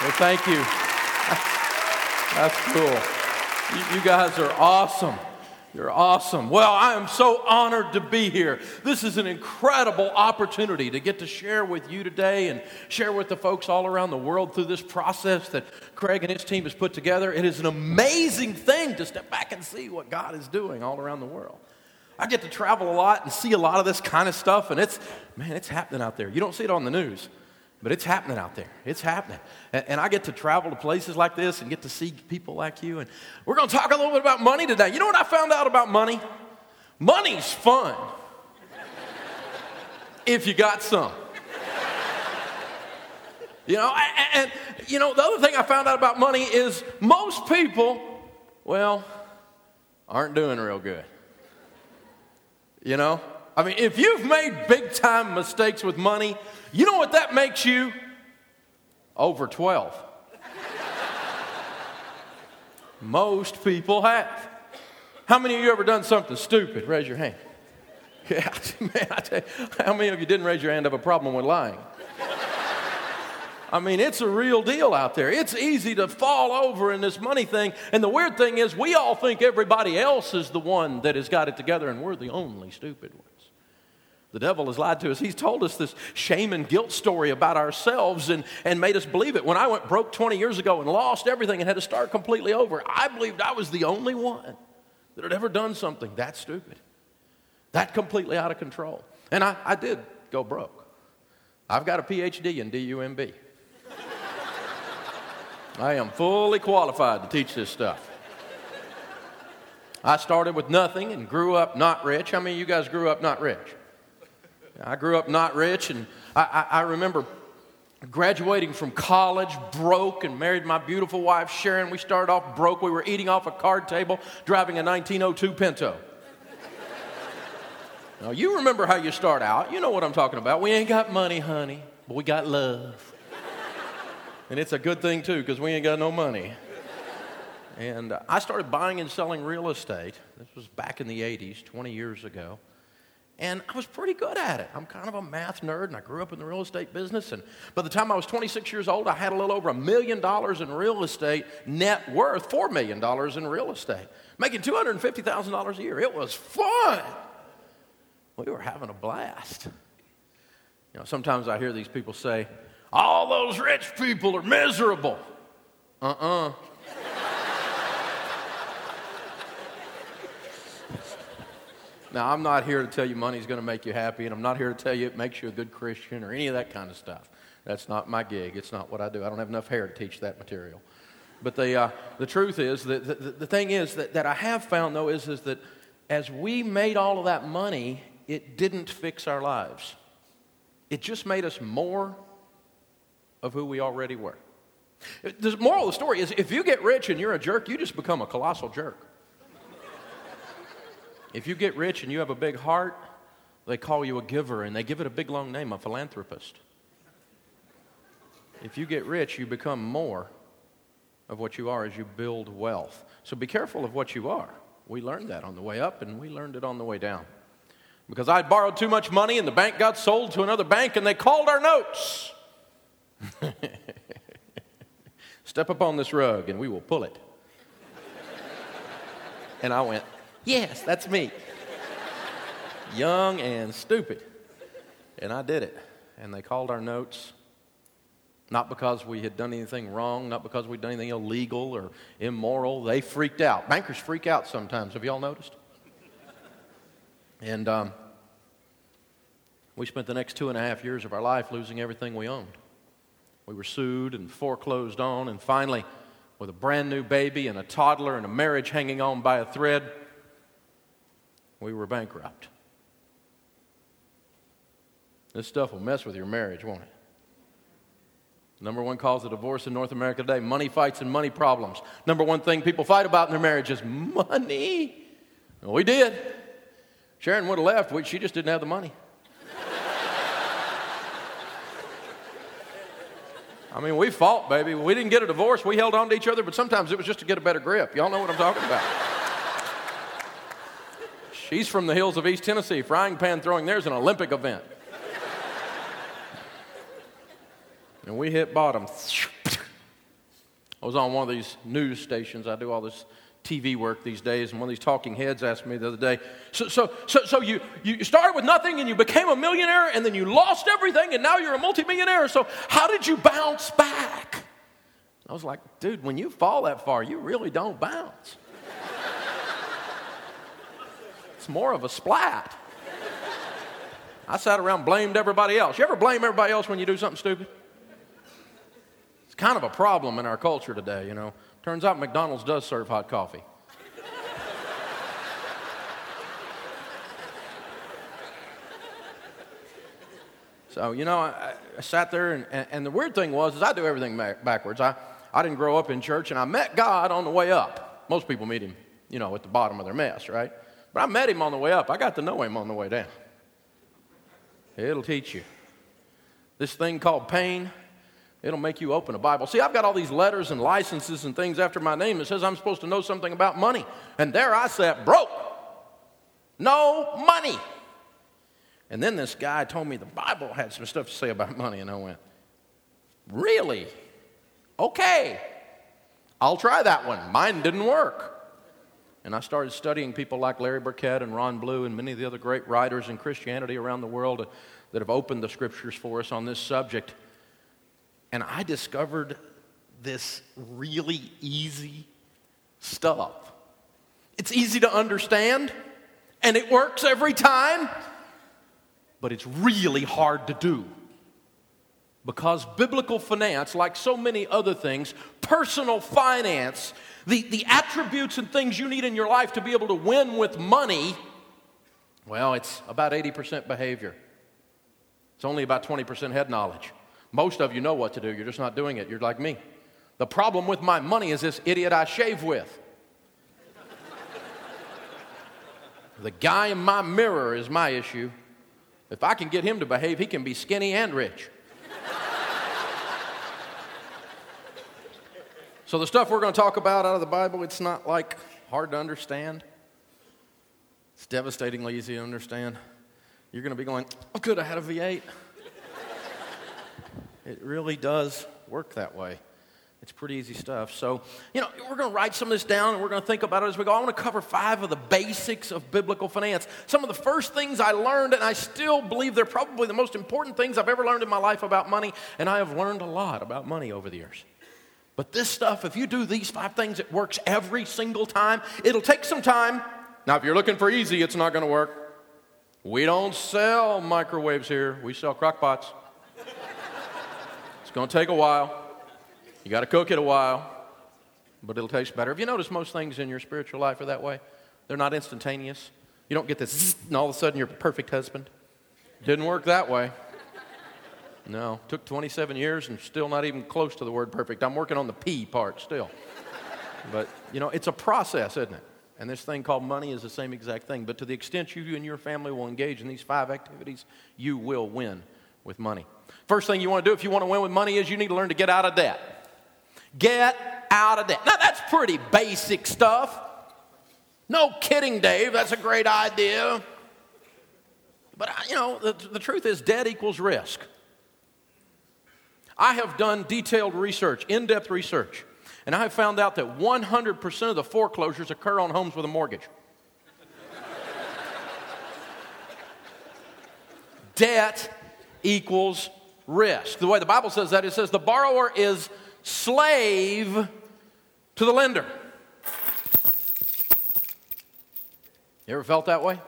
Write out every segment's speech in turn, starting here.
Well, thank you. That's cool. You, guys are awesome. You're awesome. Well, I am so honored to be here. This is an incredible opportunity to get to share with you today and share with the folks all around the world through this process that Craig and his team has put together. It is an amazing thing to step back and see what God is doing all around the world. I get to travel a lot and see a lot of this kind of stuff, and it's, man, it's happening out there. You don't see it on the news. But it's happening out there. It's happening. And, and, I get to travel to places like this and get to see people like you. And we're going to talk a little bit about money today. You know what I found out about money? Money's fun if you got some. You know, and, and, you know, the other thing I found out about money is most people, well, aren't doing real good. You know? I mean, if you've made big time mistakes with money, you know what that makes you? Over 12. Most people have. How many of you ever done something stupid? Raise your hand. Yeah, man, I tell you, how many of you didn't raise your hand have a problem with lying? I mean, it's a real deal out there. It's easy to fall over in this money thing. And the weird thing is, we all think everybody else is the one that has got it together, and we're the only stupid one. The devil has lied to us. He's told us this shame and guilt story about ourselves and, and made us believe it. When I went broke 20 years ago and lost everything and had to start completely over, I believed I was the only one that had ever done something that stupid, that completely out of control. And I, I did go broke. I've got a PhD in DUMB. I am fully qualified to teach this stuff. I started with nothing and grew up not rich. How many of you guys grew up not rich? I grew up not rich, and I, I, I remember graduating from college broke and married my beautiful wife Sharon. We started off broke. We were eating off a card table, driving a 1902 Pinto. now, you remember how you start out. You know what I'm talking about. We ain't got money, honey, but we got love. and it's a good thing, too, because we ain't got no money. And I started buying and selling real estate. This was back in the 80s, 20 years ago. And I was pretty good at it. I'm kind of a math nerd, and I grew up in the real estate business. And by the time I was 26 years old, I had a little over a million dollars in real estate net worth, $4 million in real estate, making $250,000 a year. It was fun. We were having a blast. You know, sometimes I hear these people say, all those rich people are miserable. Uh uh-uh. uh Now, I'm not here to tell you money's going to make you happy, and I'm not here to tell you it makes you a good Christian or any of that kind of stuff. That's not my gig. It's not what I do. I don't have enough hair to teach that material. But the, uh, the truth is, that the, the, the thing is that, that I have found, though, is, is that as we made all of that money, it didn't fix our lives. It just made us more of who we already were. The moral of the story is if you get rich and you're a jerk, you just become a colossal jerk. If you get rich and you have a big heart, they call you a giver and they give it a big long name, a philanthropist. If you get rich, you become more of what you are as you build wealth. So be careful of what you are. We learned that on the way up and we learned it on the way down. Because I borrowed too much money and the bank got sold to another bank and they called our notes. Step up on this rug and we will pull it. and I went, Yes, that's me. Young and stupid. And I did it. And they called our notes, not because we had done anything wrong, not because we'd done anything illegal or immoral. They freaked out. Bankers freak out sometimes. Have y'all noticed? And um, we spent the next two and a half years of our life losing everything we owned. We were sued and foreclosed on, and finally, with a brand new baby and a toddler and a marriage hanging on by a thread, we were bankrupt. This stuff will mess with your marriage, won't it? Number one cause of divorce in North America today money fights and money problems. Number one thing people fight about in their marriage is money. Well, we did. Sharon would have left, but she just didn't have the money. I mean, we fought, baby. We didn't get a divorce. We held on to each other, but sometimes it was just to get a better grip. Y'all know what I'm talking about. She's from the hills of East Tennessee. Frying pan throwing there's an Olympic event. and we hit bottom. I was on one of these news stations. I do all this TV work these days, and one of these talking heads asked me the other day, so, so, so, so you, you started with nothing and you became a millionaire and then you lost everything and now you're a multimillionaire. So how did you bounce back? I was like, dude, when you fall that far, you really don't bounce. it's more of a splat. I sat around blamed everybody else. You ever blame everybody else when you do something stupid? It's kind of a problem in our culture today, you know. Turns out McDonald's does serve hot coffee. so, you know, I, I sat there, and, and, and, the weird thing was, is I do everything backwards. I, I didn't grow up in church, and I met God on the way up. Most people meet him, you know, at the bottom of their mess, right? But I met him on the way up. I got to know him on the way down. It'll teach you. This thing called pain, It'll make you open a Bible. See, I've got all these letters and licenses and things after my name that says I'm supposed to know something about money. And there I sat broke. No money. And then this guy told me the Bible had some stuff to say about money, and I went, Really? Okay. I'll try that one. Mine didn't work. And I started studying people like Larry Burkett and Ron Blue and many of the other great writers in Christianity around the world that have opened the scriptures for us on this subject. And I discovered this really easy stuff. It's easy to understand, and it works every time, but it's really hard to do. Because biblical finance, like so many other things, personal finance, the, the attributes and things you need in your life to be able to win with money, well, it's about 80% behavior. It's only about 20% head knowledge. Most of you know what to do, you're just not doing it. You're like me. The problem with my money is this idiot I shave with. the guy in my mirror is my issue. If I can get him to behave, he can be skinny and rich. So, the stuff we're going to talk about out of the Bible, it's not like hard to understand. It's devastatingly easy to understand. You're going to be going, oh, good, I had a V8. It really does work that way. It's pretty easy stuff. So, you know, we're going to write some of this down and we're going to think about it as we go. I want to cover five of the basics of biblical finance. Some of the first things I learned, and I still believe they're probably the most important things I've ever learned in my life about money, and I have learned a lot about money over the years. But this stuff, if you do these five things, it works every single time. It'll take some time. Now, if you're looking for easy, it's not going to work. We don't sell microwaves here, we sell crock pots. It's going to take a while. You got to cook it a while, but it'll taste better. Have you noticed most things in your spiritual life are that way? They're not instantaneous. You don't get this, and all of a sudden you're a perfect husband. Didn't work that way. No, took 27 years and still not even close to the word perfect. I'm working on the P part still. But, you know, it's a process, isn't it? And this thing called money is the same exact thing. But to the extent you and your family will engage in these five activities, you will win with money. First thing you want to do if you want to win with money is you need to learn to get out of debt. Get out of debt. Now, that's pretty basic stuff. No kidding, Dave. That's a great idea. But, you know, the, the truth is, debt equals risk. I have done detailed research, in depth research, and I have found out that 100% of the foreclosures occur on homes with a mortgage. debt equals risk. The way the Bible says that, it says the borrower is slave to the lender. You ever felt that way?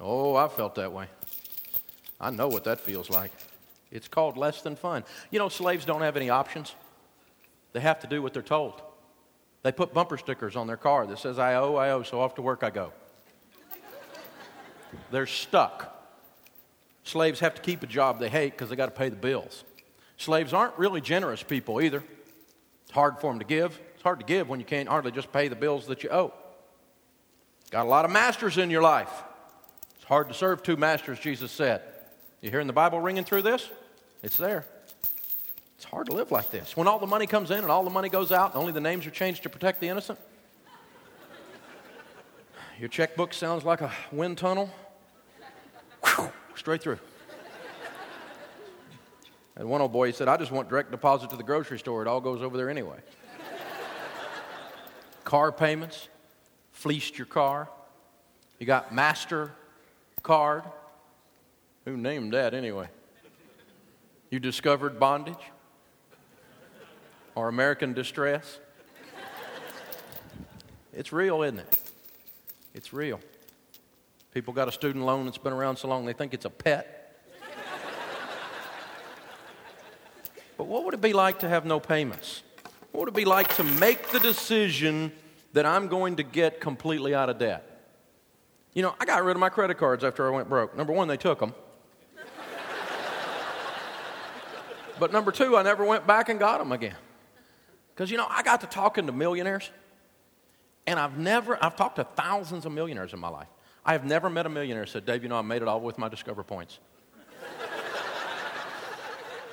Oh, I've felt that way. I know what that feels like. It's called less than fun. You know, slaves don't have any options. They have to do what they're told. They put bumper stickers on their car that says, I owe, I owe, so off to work I go. They're stuck. Slaves have to keep a job they hate because they got to pay the bills. Slaves aren't really generous people either. It's hard for them to give. It's hard to give when you can't hardly just pay the bills that you owe. Got a lot of masters in your life. It's hard to serve two masters, Jesus said. You hearing the Bible ringing through this? It's there. It's hard to live like this. When all the money comes in and all the money goes out and only the names are changed to protect the innocent. Your checkbook sounds like a wind tunnel. Whew straight through. And one old boy said, I just want direct deposit to the grocery store. It all goes over there anyway. car payments, fleeced your car. You got Master Card. Who named that anyway? You discovered bondage or American distress. It's real, isn't it? It's real. People got a student loan that's been around so long they think it's a pet. but what would it be like to have no payments? What would it be like to make the decision that I'm going to get completely out of debt? You know, I got rid of my credit cards after I went broke. Number one, they took them. But number two, I never went back and got them again. Because, you know, I got to talking to millionaires, and I've never, I've talked to thousands of millionaires in my life. I have never met a millionaire said, Dave, you know, I made it all with my Discover points.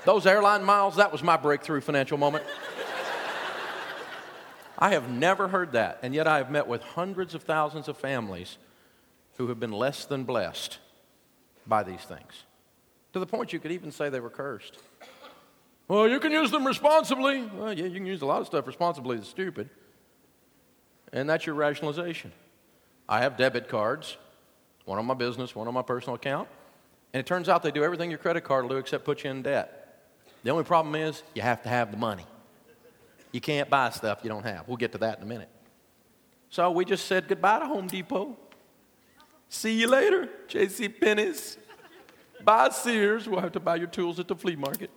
Those airline miles, that was my breakthrough financial moment. I have never heard that, and yet I have met with hundreds of thousands of families who have been less than blessed by these things. To the point you could even say they were cursed. Well, you can use them responsibly. Well, yeah, you can use a lot of stuff responsibly that's stupid. And that's your rationalization. I have debit cards, one on my business, one on my personal account. And it turns out they do everything your credit card will do except put you in debt. The only problem is you have to have the money. You can't buy stuff you don't have. We'll get to that in a minute. So we just said goodbye to Home Depot. See you later, J.C. Penney's. Bye Sears. We'll have to buy your tools at the flea market.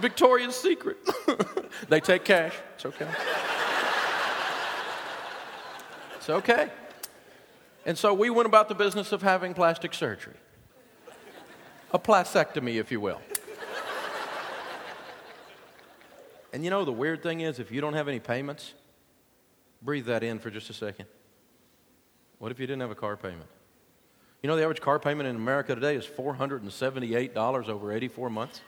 Victoria's Secret. they take cash. It's okay. It's okay. And so we went about the business of having plastic surgery. A plastectomy, if you will. and you know, the weird thing is, if you don't have any payments, breathe that in for just a second. What if you didn't have a car payment? You know, the average car payment in America today is $478 over 84 months.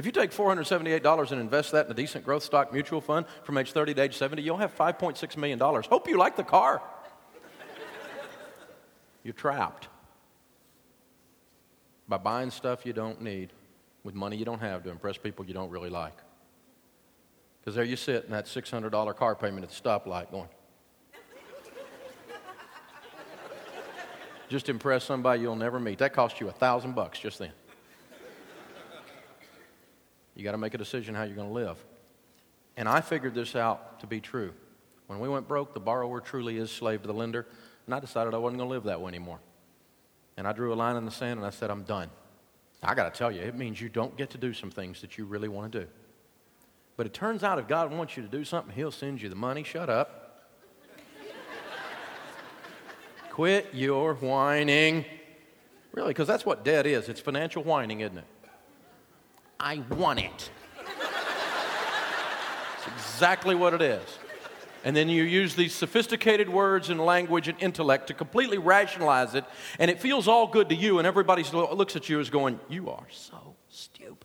If you take $478 and invest that in a decent growth stock mutual fund from age 30 to age 70, you'll have $5.6 million. Hope you like the car. You're trapped by buying stuff you don't need with money you don't have to impress people you don't really like. Because there you sit in that $600 car payment at the stoplight going, just impress somebody you'll never meet. That cost you a thousand bucks just then. You got to make a decision how you're going to live. And I figured this out to be true. When we went broke, the borrower truly is slave to the lender, and I decided I wasn't going to live that way anymore. And I drew a line in the sand and I said, I'm done. I got to tell you, it means you don't get to do some things that you really want to do. But it turns out if God wants you to do something, He'll send you the money. Shut up. Quit your whining. Really, because that's what debt is. It's financial whining, isn't it? I want it. It's exactly what it is. And then you use these sophisticated words and language and intellect to completely rationalize it, and it feels all good to you, and everybody looks at you as going, You are so stupid.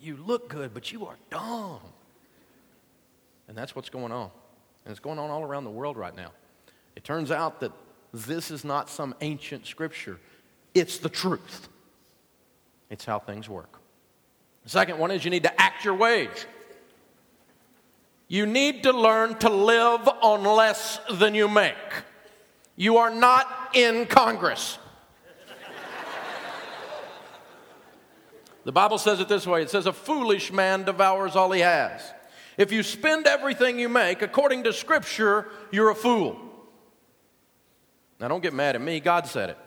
You look good, but you are dumb. And that's what's going on. And it's going on all around the world right now. It turns out that this is not some ancient scripture, it's the truth. It's how things work. The second one is you need to act your wage. You need to learn to live on less than you make. You are not in Congress. the Bible says it this way it says, A foolish man devours all he has. If you spend everything you make, according to Scripture, you're a fool. Now, don't get mad at me, God said it.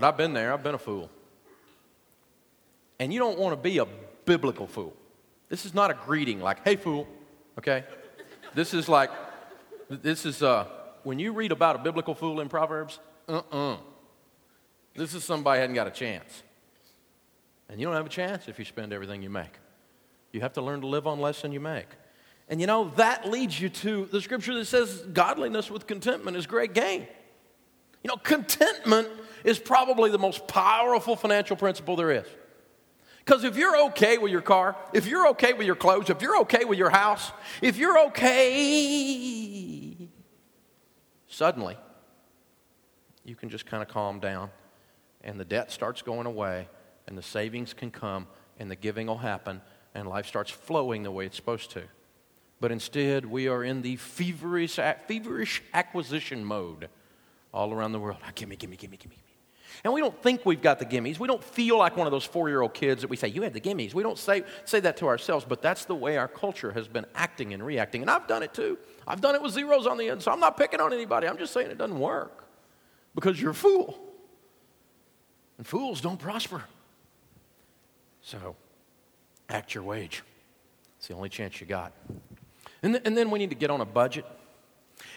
But I've been there, I've been a fool. And you don't want to be a biblical fool. This is not a greeting like, hey, fool, okay? This is like, this is, uh, when you read about a biblical fool in Proverbs, uh uh-uh. uh This is somebody hadn't got a chance. And you don't have a chance if you spend everything you make. You have to learn to live on less than you make. And you know, that leads you to the scripture that says godliness with contentment is great gain. You know, contentment is probably the most powerful financial principle there is. Because if you're okay with your car, if you're okay with your clothes, if you're okay with your house, if you're okay, suddenly you can just kind of calm down and the debt starts going away, and the savings can come, and the giving will happen, and life starts flowing the way it's supposed to. But instead, we are in the feverish, feverish acquisition mode all around the world. Ah, gimme, gimme, gimme, gimme. And we don't think we've got the gimmies. We don't feel like one of those four year old kids that we say, You had the gimmies. We don't say, say that to ourselves, but that's the way our culture has been acting and reacting. And I've done it too. I've done it with zeros on the end, so I'm not picking on anybody. I'm just saying it doesn't work because you're a fool. And fools don't prosper. So, act your wage. It's the only chance you got. And, th- and then we need to get on a budget.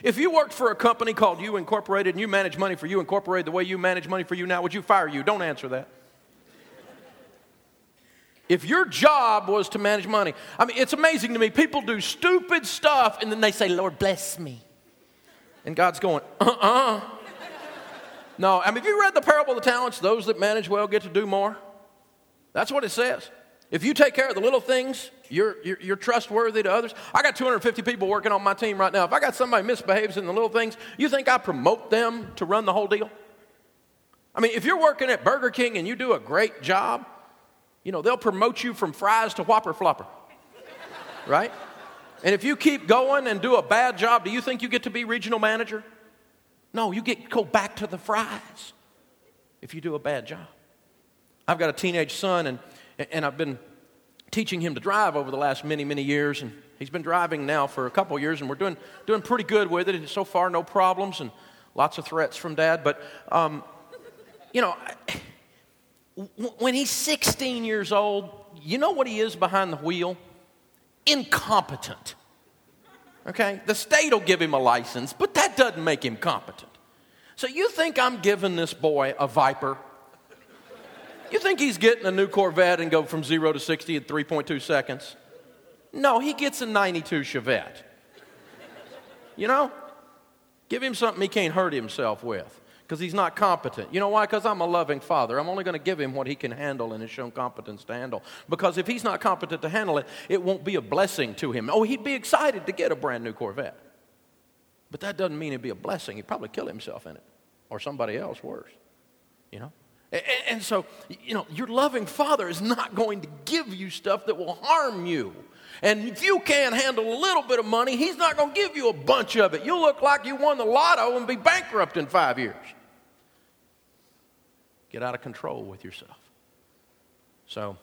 If you worked for a company called You Incorporated and you manage money for You Incorporated the way you manage money for you now, would you fire you? Don't answer that. If your job was to manage money, I mean, it's amazing to me. People do stupid stuff and then they say, Lord, bless me. And God's going, uh uh-uh. uh No, I mean, have you read the parable of the talents? Those that manage well get to do more. That's what it says. If you take care of the little things, you're, you're, you're, trustworthy to others. I got 250 people working on my team right now. If I got somebody misbehaves in the little things, you think I promote them to run the whole deal? I mean, if you're working at Burger King and you do a great job, you know, they'll promote you from fries to Whopper Flopper, right? And if you keep going and do a bad job, do you think you get to be regional manager? No, you get go back to the fries if you do a bad job. I've got a teenage son, and and I've been teaching him to drive over the last many, many years. And he's been driving now for a couple years, and we're doing, doing pretty good with it. And so far, no problems and lots of threats from dad. But, um, you know, when he's 16 years old, you know what he is behind the wheel? Incompetent. Okay? The state will give him a license, but that doesn't make him competent. So you think I'm giving this boy a Viper you think he's getting a new Corvette and go from zero to 60 in 3.2 seconds? No, he gets a 92 Chevette. You know? Give him something he can't hurt himself with because he's not competent. You know why? Because I'm a loving father. I'm only going to give him what he can handle and has shown competence to handle. Because if he's not competent to handle it, it won't be a blessing to him. Oh, he'd be excited to get a brand new Corvette. But that doesn't mean it'd be a blessing. He'd probably kill himself in it or somebody else worse. You know? And so, you know, your loving father is not going to give you stuff that will harm you. And if you can't handle a little bit of money, he's not going to give you a bunch of it. You'll look like you won the lotto and be bankrupt in five years. Get out of control with yourself. So,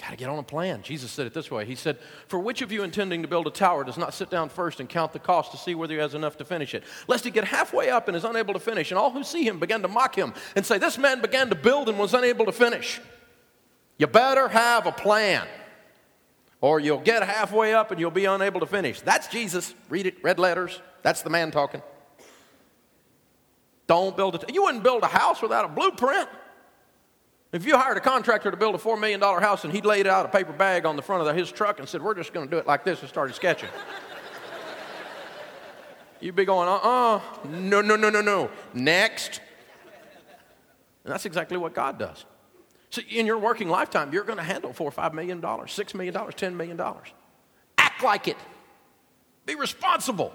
Got to get on a plan. Jesus said it this way He said, For which of you intending to build a tower does not sit down first and count the cost to see whether he has enough to finish it? Lest he get halfway up and is unable to finish. And all who see him began to mock him and say, This man began to build and was unable to finish. You better have a plan, or you'll get halfway up and you'll be unable to finish. That's Jesus. Read it, red letters. That's the man talking. Don't build it. You wouldn't build a house without a blueprint. If you hired a contractor to build a $4 million house and he laid out a paper bag on the front of his truck and said, We're just going to do it like this and started sketching, you'd be going, Uh uh-uh. uh, no, no, no, no, no. Next. And that's exactly what God does. So in your working lifetime, you're going to handle four or five million dollars, six million dollars, ten million dollars. Act like it. Be responsible.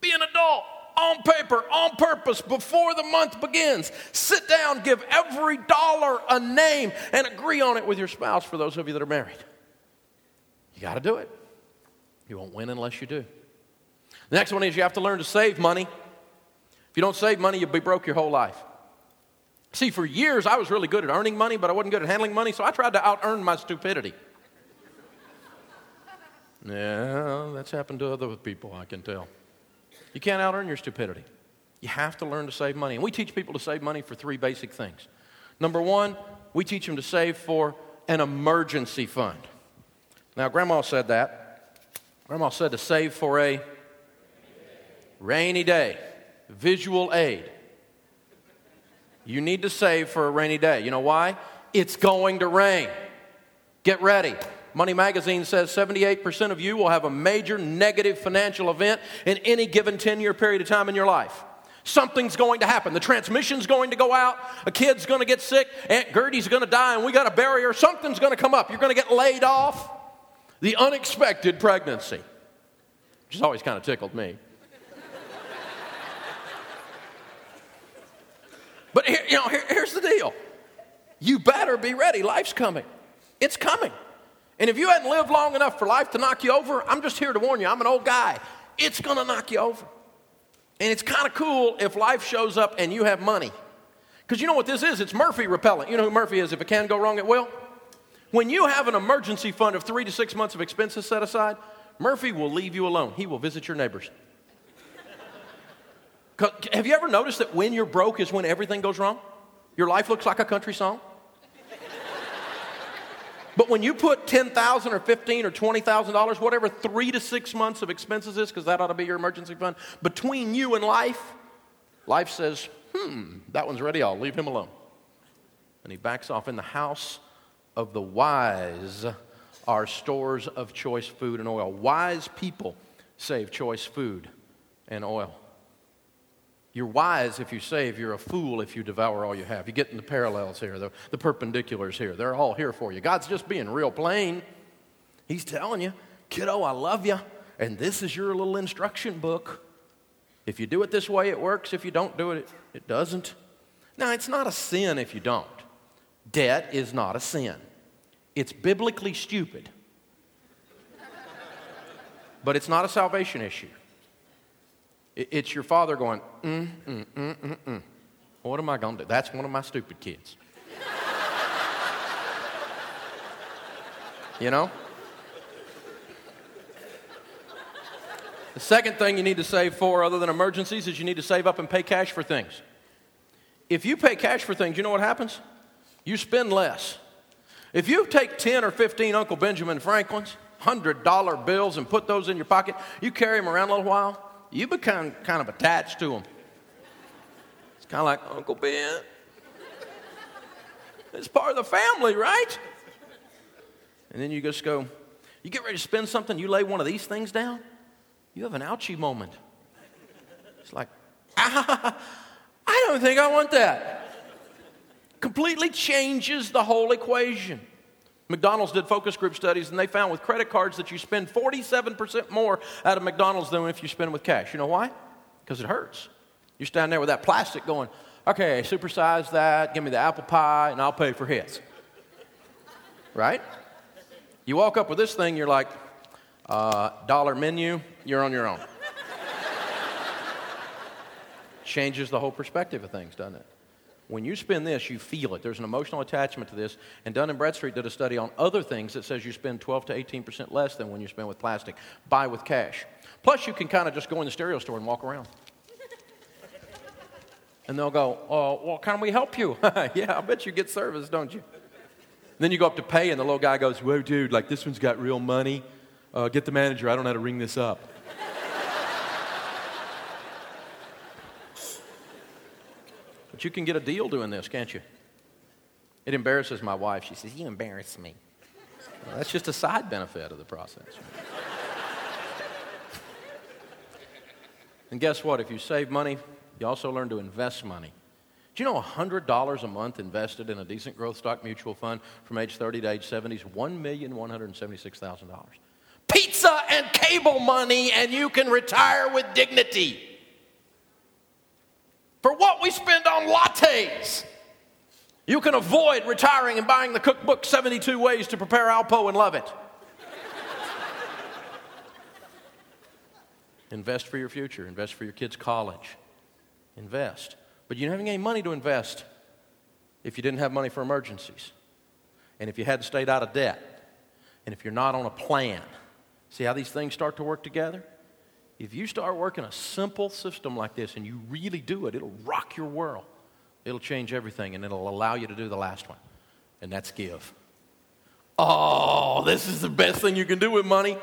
Be an adult on paper, on purpose, before the month begins. Sit down, give every dollar a name, and agree on it with your spouse for those of you that are married. You got to do it. You won't win unless you do. The next one is you have to learn to save money. If you don't save money, you'll be broke your whole life. See, for years I was really good at earning money, but I wasn't good at handling money, so I tried to out earn my stupidity. Yeah, that's happened to other people, I can tell. You can't out earn your stupidity. You have to learn to save money. And we teach people to save money for three basic things. Number one, we teach them to save for an emergency fund. Now, Grandma said that. Grandma said to save for a rainy day, visual aid. You need to save for a rainy day. You know why? It's going to rain. Get ready. Money Magazine says 78% of you will have a major negative financial event in any given 10 year period of time in your life. Something's going to happen. The transmission's going to go out. A kid's going to get sick. Aunt Gertie's going to die, and we got bury her. Something's going to come up. You're going to get laid off. The unexpected pregnancy, which has always kind of tickled me. But here, you know, here, here's the deal you better be ready. Life's coming, it's coming. And if you hadn't lived long enough for life to knock you over, I'm just here to warn you I'm an old guy. It's gonna knock you over. And it's kind of cool if life shows up and you have money. Because you know what this is? It's Murphy repellent. You know who Murphy is? If it can go wrong, it will. When you have an emergency fund of three to six months of expenses set aside, Murphy will leave you alone. He will visit your neighbors. Have you ever noticed that when you're broke is when everything goes wrong? Your life looks like a country song. But when you put 10,000 or fifteen or twenty thousand dollars, whatever three to six months of expenses is, because that ought to be your emergency fund, between you and life, life says, "Hmm, that one's ready. I'll leave him alone." And he backs off in the house of the wise are stores of choice food and oil. Wise people save choice food and oil. You're wise if you save, you're a fool if you devour all you have. You get in the parallels here, the, the perpendiculars here. They're all here for you. God's just being real plain. He's telling you, kiddo, I love you, and this is your little instruction book. If you do it this way, it works. If you don't do it, it doesn't. Now, it's not a sin if you don't. Debt is not a sin, it's biblically stupid. but it's not a salvation issue. It's your father going, mm, mm, mm, mm, mm. What am I going to do? That's one of my stupid kids. you know? The second thing you need to save for, other than emergencies, is you need to save up and pay cash for things. If you pay cash for things, you know what happens? You spend less. If you take 10 or 15 Uncle Benjamin Franklin's, $100 bills, and put those in your pocket, you carry them around a little while, you become kind of attached to them. It's kind of like Uncle Ben. It's part of the family, right? And then you just go, you get ready to spend something, you lay one of these things down, you have an ouchie moment. It's like, ah, I don't think I want that. Completely changes the whole equation. McDonald's did focus group studies and they found with credit cards that you spend 47% more out of McDonald's than if you spend with cash. You know why? Because it hurts. You stand there with that plastic going, okay, supersize that, give me the apple pie, and I'll pay for his. Right? You walk up with this thing, you're like, uh, dollar menu, you're on your own. Changes the whole perspective of things, doesn't it? When you spend this, you feel it. There's an emotional attachment to this. And Dun and Bradstreet did a study on other things that says you spend 12 to 18% less than when you spend with plastic. Buy with cash. Plus, you can kind of just go in the stereo store and walk around. and they'll go, Oh, well, can we help you? yeah, I bet you get service, don't you? then you go up to pay, and the little guy goes, Whoa, dude, like this one's got real money. Uh, get the manager. I don't know how to ring this up. But you can get a deal doing this, can't you? It embarrasses my wife. She says, You embarrass me. Well, that's just a side benefit of the process. and guess what? If you save money, you also learn to invest money. Do you know $100 a month invested in a decent growth stock mutual fund from age 30 to age 70 is $1,176,000? Pizza and cable money, and you can retire with dignity for what we spend on lattes. You can avoid retiring and buying the cookbook 72 Ways to Prepare Alpo and love it. invest for your future, invest for your kids' college. Invest. But you don't have any money to invest if you didn't have money for emergencies. And if you hadn't stayed out of debt. And if you're not on a plan. See how these things start to work together? If you start working a simple system like this and you really do it, it'll rock your world. It'll change everything and it'll allow you to do the last one, and that's give. Oh, this is the best thing you can do with money.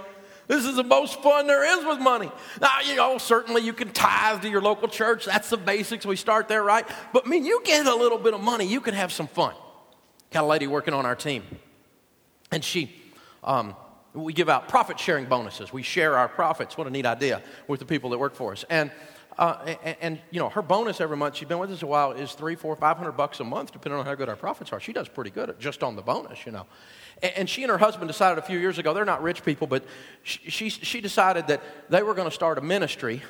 This is the most fun there is with money. Now, you know, certainly you can tithe to your local church. That's the basics. We start there, right? But I mean, you get a little bit of money, you can have some fun. Got a lady working on our team, and she, um, we give out profit sharing bonuses. We share our profits. What a neat idea with the people that work for us. And, uh, and, and, you know, her bonus every month, she's been with us a while, is three, four, five hundred bucks a month, depending on how good our profits are. She does pretty good just on the bonus, you know. And, and she and her husband decided a few years ago, they're not rich people, but she, she, she decided that they were going to start a ministry.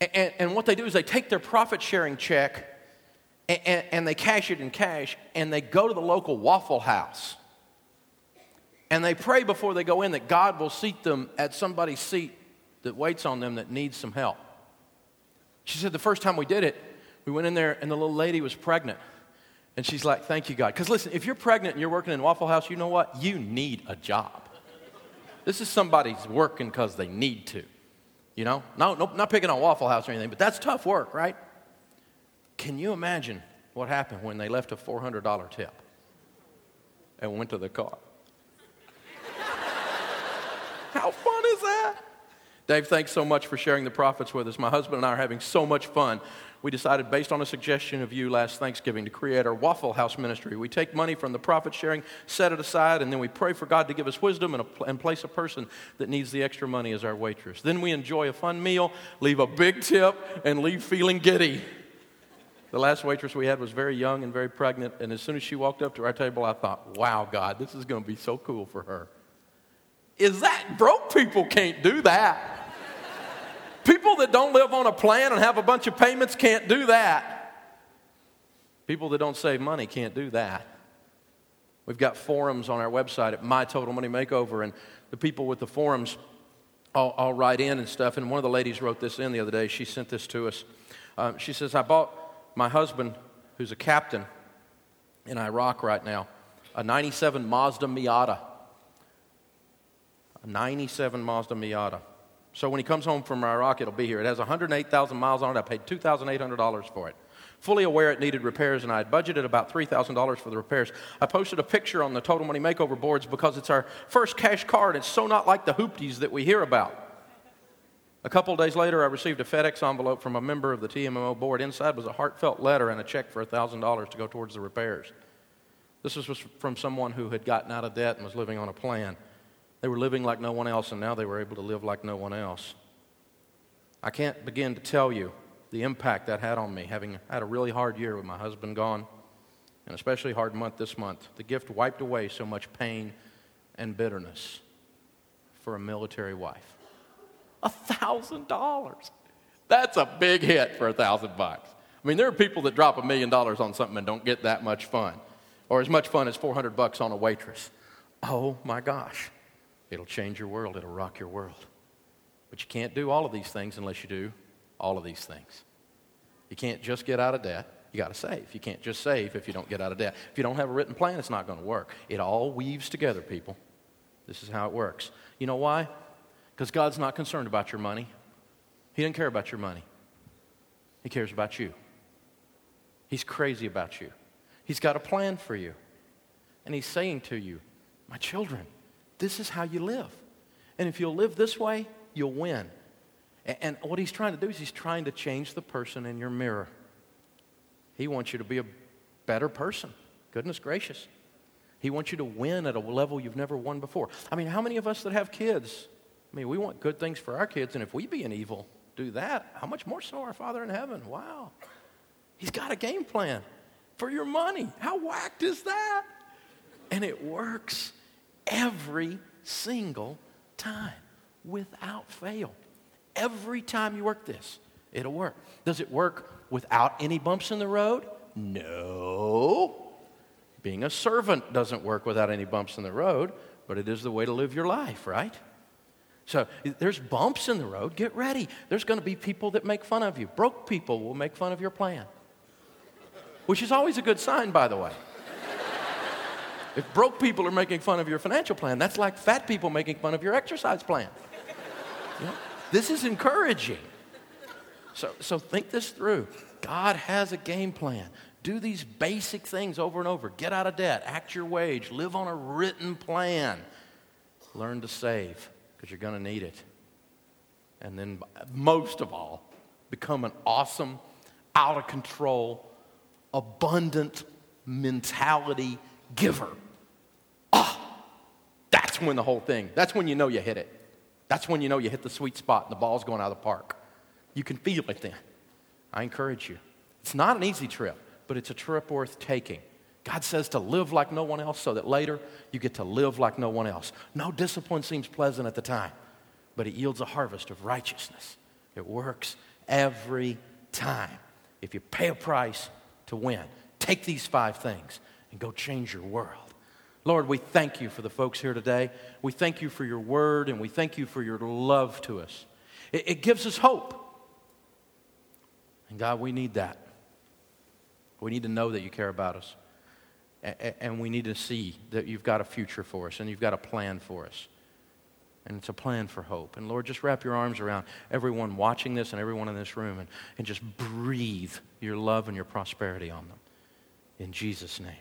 And, and what they do is they take their profit sharing check and, and, and they cash it in cash, and they go to the local Waffle House. And they pray before they go in that God will seat them at somebody's seat that waits on them that needs some help. She said the first time we did it, we went in there and the little lady was pregnant. And she's like, Thank you, God. Because listen, if you're pregnant and you're working in Waffle House, you know what? You need a job. This is somebody's working because they need to. You know? No, no, not picking on Waffle House or anything, but that's tough work, right? Can you imagine what happened when they left a $400 tip and went to the car? How fun is that? Dave, thanks so much for sharing the profits with us. My husband and I are having so much fun. We decided, based on a suggestion of you last Thanksgiving, to create our Waffle House ministry. We take money from the profit sharing, set it aside, and then we pray for God to give us wisdom and, a, and place a person that needs the extra money as our waitress. Then we enjoy a fun meal, leave a big tip, and leave feeling giddy. The last waitress we had was very young and very pregnant, and as soon as she walked up to our table, I thought, wow, God, this is going to be so cool for her. Is that broke people can't do that? People that don't live on a plan and have a bunch of payments can't do that. People that don't save money can't do that. We've got forums on our website at My Total Money Makeover, and the people with the forums all, all write in and stuff. And one of the ladies wrote this in the other day. She sent this to us. Um, she says, I bought my husband, who's a captain in Iraq right now, a 97 Mazda Miata. A 97 Mazda Miata. So when he comes home from Iraq, it'll be here. It has 108,000 miles on it. I paid $2,800 for it. Fully aware it needed repairs, and I had budgeted about $3,000 for the repairs. I posted a picture on the Total Money Makeover boards because it's our first cash car, and it's so not like the hoopties that we hear about. A couple days later, I received a FedEx envelope from a member of the TMMO board. Inside was a heartfelt letter and a check for $1,000 to go towards the repairs. This was from someone who had gotten out of debt and was living on a plan. They were living like no one else, and now they were able to live like no one else. I can't begin to tell you the impact that had on me, having had a really hard year with my husband gone, and especially hard month this month. The gift wiped away so much pain and bitterness for a military wife. A thousand dollars. That's a big hit for a thousand bucks. I mean, there are people that drop a million dollars on something and don't get that much fun, or as much fun as 400 bucks on a waitress. Oh my gosh. It'll change your world, it'll rock your world. But you can't do all of these things unless you do all of these things. You can't just get out of debt. You got to save. You can't just save if you don't get out of debt. If you don't have a written plan, it's not going to work. It all weaves together, people. This is how it works. You know why? Because God's not concerned about your money. He doesn't care about your money. He cares about you. He's crazy about you. He's got a plan for you. And He's saying to you, My children, this is how you live. And if you'll live this way, you'll win. And what he's trying to do is he's trying to change the person in your mirror. He wants you to be a better person. Goodness gracious. He wants you to win at a level you've never won before. I mean, how many of us that have kids? I mean, we want good things for our kids, and if we be an evil, do that, how much more so our Father in heaven? Wow. He's got a game plan for your money. How whacked is that? And it works every single time without fail. Every time you work this, it'll work. Does it work without any bumps in the road? No. Being a servant doesn't work without any bumps in the road, but it is the way to live your life, right? So there's bumps in the road. Get ready. There's going to be people that make fun of you. Broke people will make fun of your plan, which is always a good sign, by the way. If broke people are making fun of your financial plan, that's like fat people making fun of your exercise plan. This is encouraging. So, so think this through. God has a game plan. Do these basic things over and over. Get out of debt, act your wage, live on a written plan. Learn to save because you're going to need it. And then, most of all, become an awesome, out of control, abundant mentality giver. When the whole thing, that's when you know you hit it. That's when you know you hit the sweet spot and the ball's going out of the park. You can feel it then. I encourage you. It's not an easy trip, but it's a trip worth taking. God says to live like no one else so that later you get to live like no one else. No discipline seems pleasant at the time, but it yields a harvest of righteousness. It works every time if you pay a price to win. Take these five things and go change your world. Lord, we thank you for the folks here today. We thank you for your word and we thank you for your love to us. It, it gives us hope. And God, we need that. We need to know that you care about us. And we need to see that you've got a future for us and you've got a plan for us. And it's a plan for hope. And Lord, just wrap your arms around everyone watching this and everyone in this room and, and just breathe your love and your prosperity on them. In Jesus' name.